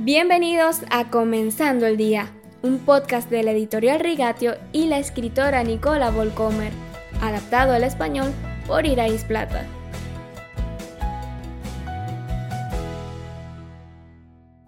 Bienvenidos a Comenzando el Día, un podcast de la editorial Rigatio y la escritora Nicola Volcomer, adaptado al español por Irais Plata.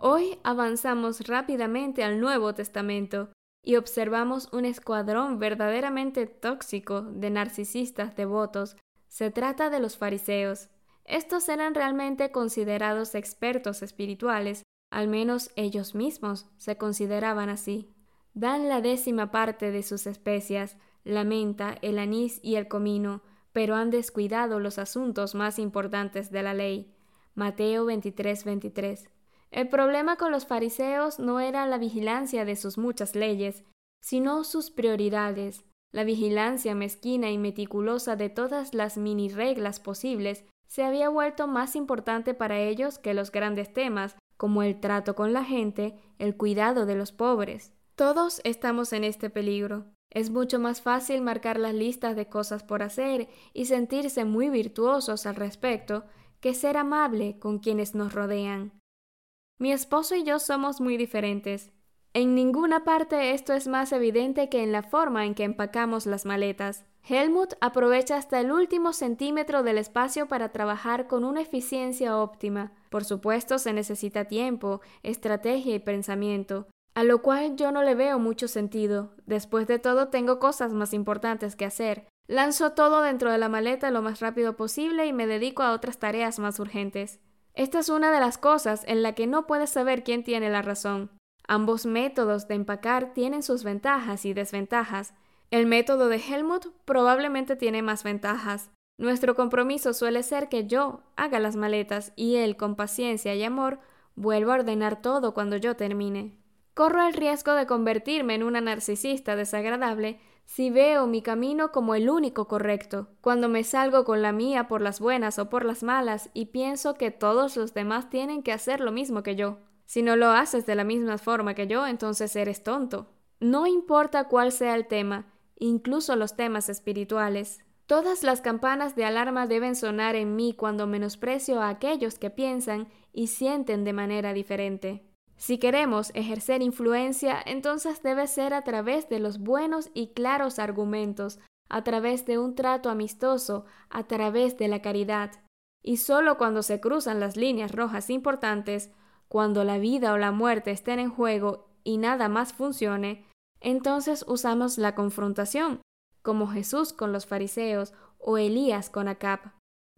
Hoy avanzamos rápidamente al Nuevo Testamento y observamos un escuadrón verdaderamente tóxico de narcisistas devotos. Se trata de los fariseos. Estos eran realmente considerados expertos espirituales al menos ellos mismos se consideraban así. Dan la décima parte de sus especias, la menta, el anís y el comino, pero han descuidado los asuntos más importantes de la ley. Mateo 23, 23. El problema con los fariseos no era la vigilancia de sus muchas leyes, sino sus prioridades. La vigilancia mezquina y meticulosa de todas las mini reglas posibles se había vuelto más importante para ellos que los grandes temas como el trato con la gente, el cuidado de los pobres. Todos estamos en este peligro. Es mucho más fácil marcar las listas de cosas por hacer y sentirse muy virtuosos al respecto que ser amable con quienes nos rodean. Mi esposo y yo somos muy diferentes. En ninguna parte esto es más evidente que en la forma en que empacamos las maletas. Helmut aprovecha hasta el último centímetro del espacio para trabajar con una eficiencia óptima. Por supuesto, se necesita tiempo, estrategia y pensamiento, a lo cual yo no le veo mucho sentido. Después de todo, tengo cosas más importantes que hacer. Lanzo todo dentro de la maleta lo más rápido posible y me dedico a otras tareas más urgentes. Esta es una de las cosas en la que no puedes saber quién tiene la razón. Ambos métodos de empacar tienen sus ventajas y desventajas. El método de Helmut probablemente tiene más ventajas. Nuestro compromiso suele ser que yo haga las maletas y él, con paciencia y amor, vuelva a ordenar todo cuando yo termine. Corro el riesgo de convertirme en una narcisista desagradable si veo mi camino como el único correcto, cuando me salgo con la mía por las buenas o por las malas y pienso que todos los demás tienen que hacer lo mismo que yo. Si no lo haces de la misma forma que yo, entonces eres tonto. No importa cuál sea el tema, incluso los temas espirituales. Todas las campanas de alarma deben sonar en mí cuando menosprecio a aquellos que piensan y sienten de manera diferente. Si queremos ejercer influencia, entonces debe ser a través de los buenos y claros argumentos, a través de un trato amistoso, a través de la caridad. Y solo cuando se cruzan las líneas rojas importantes, cuando la vida o la muerte estén en juego y nada más funcione, entonces usamos la confrontación, como Jesús con los fariseos o Elías con Acab.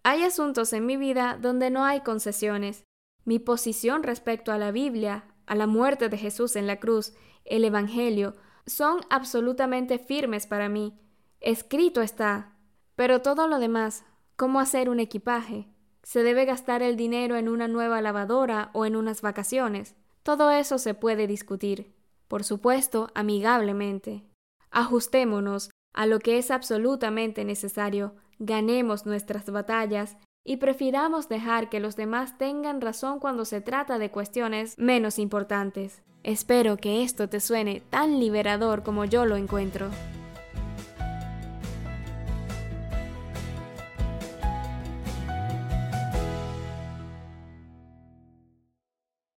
Hay asuntos en mi vida donde no hay concesiones. Mi posición respecto a la Biblia, a la muerte de Jesús en la cruz, el Evangelio, son absolutamente firmes para mí. Escrito está. Pero todo lo demás, cómo hacer un equipaje, se debe gastar el dinero en una nueva lavadora o en unas vacaciones, todo eso se puede discutir por supuesto, amigablemente. Ajustémonos a lo que es absolutamente necesario, ganemos nuestras batallas y prefiramos dejar que los demás tengan razón cuando se trata de cuestiones menos importantes. Espero que esto te suene tan liberador como yo lo encuentro.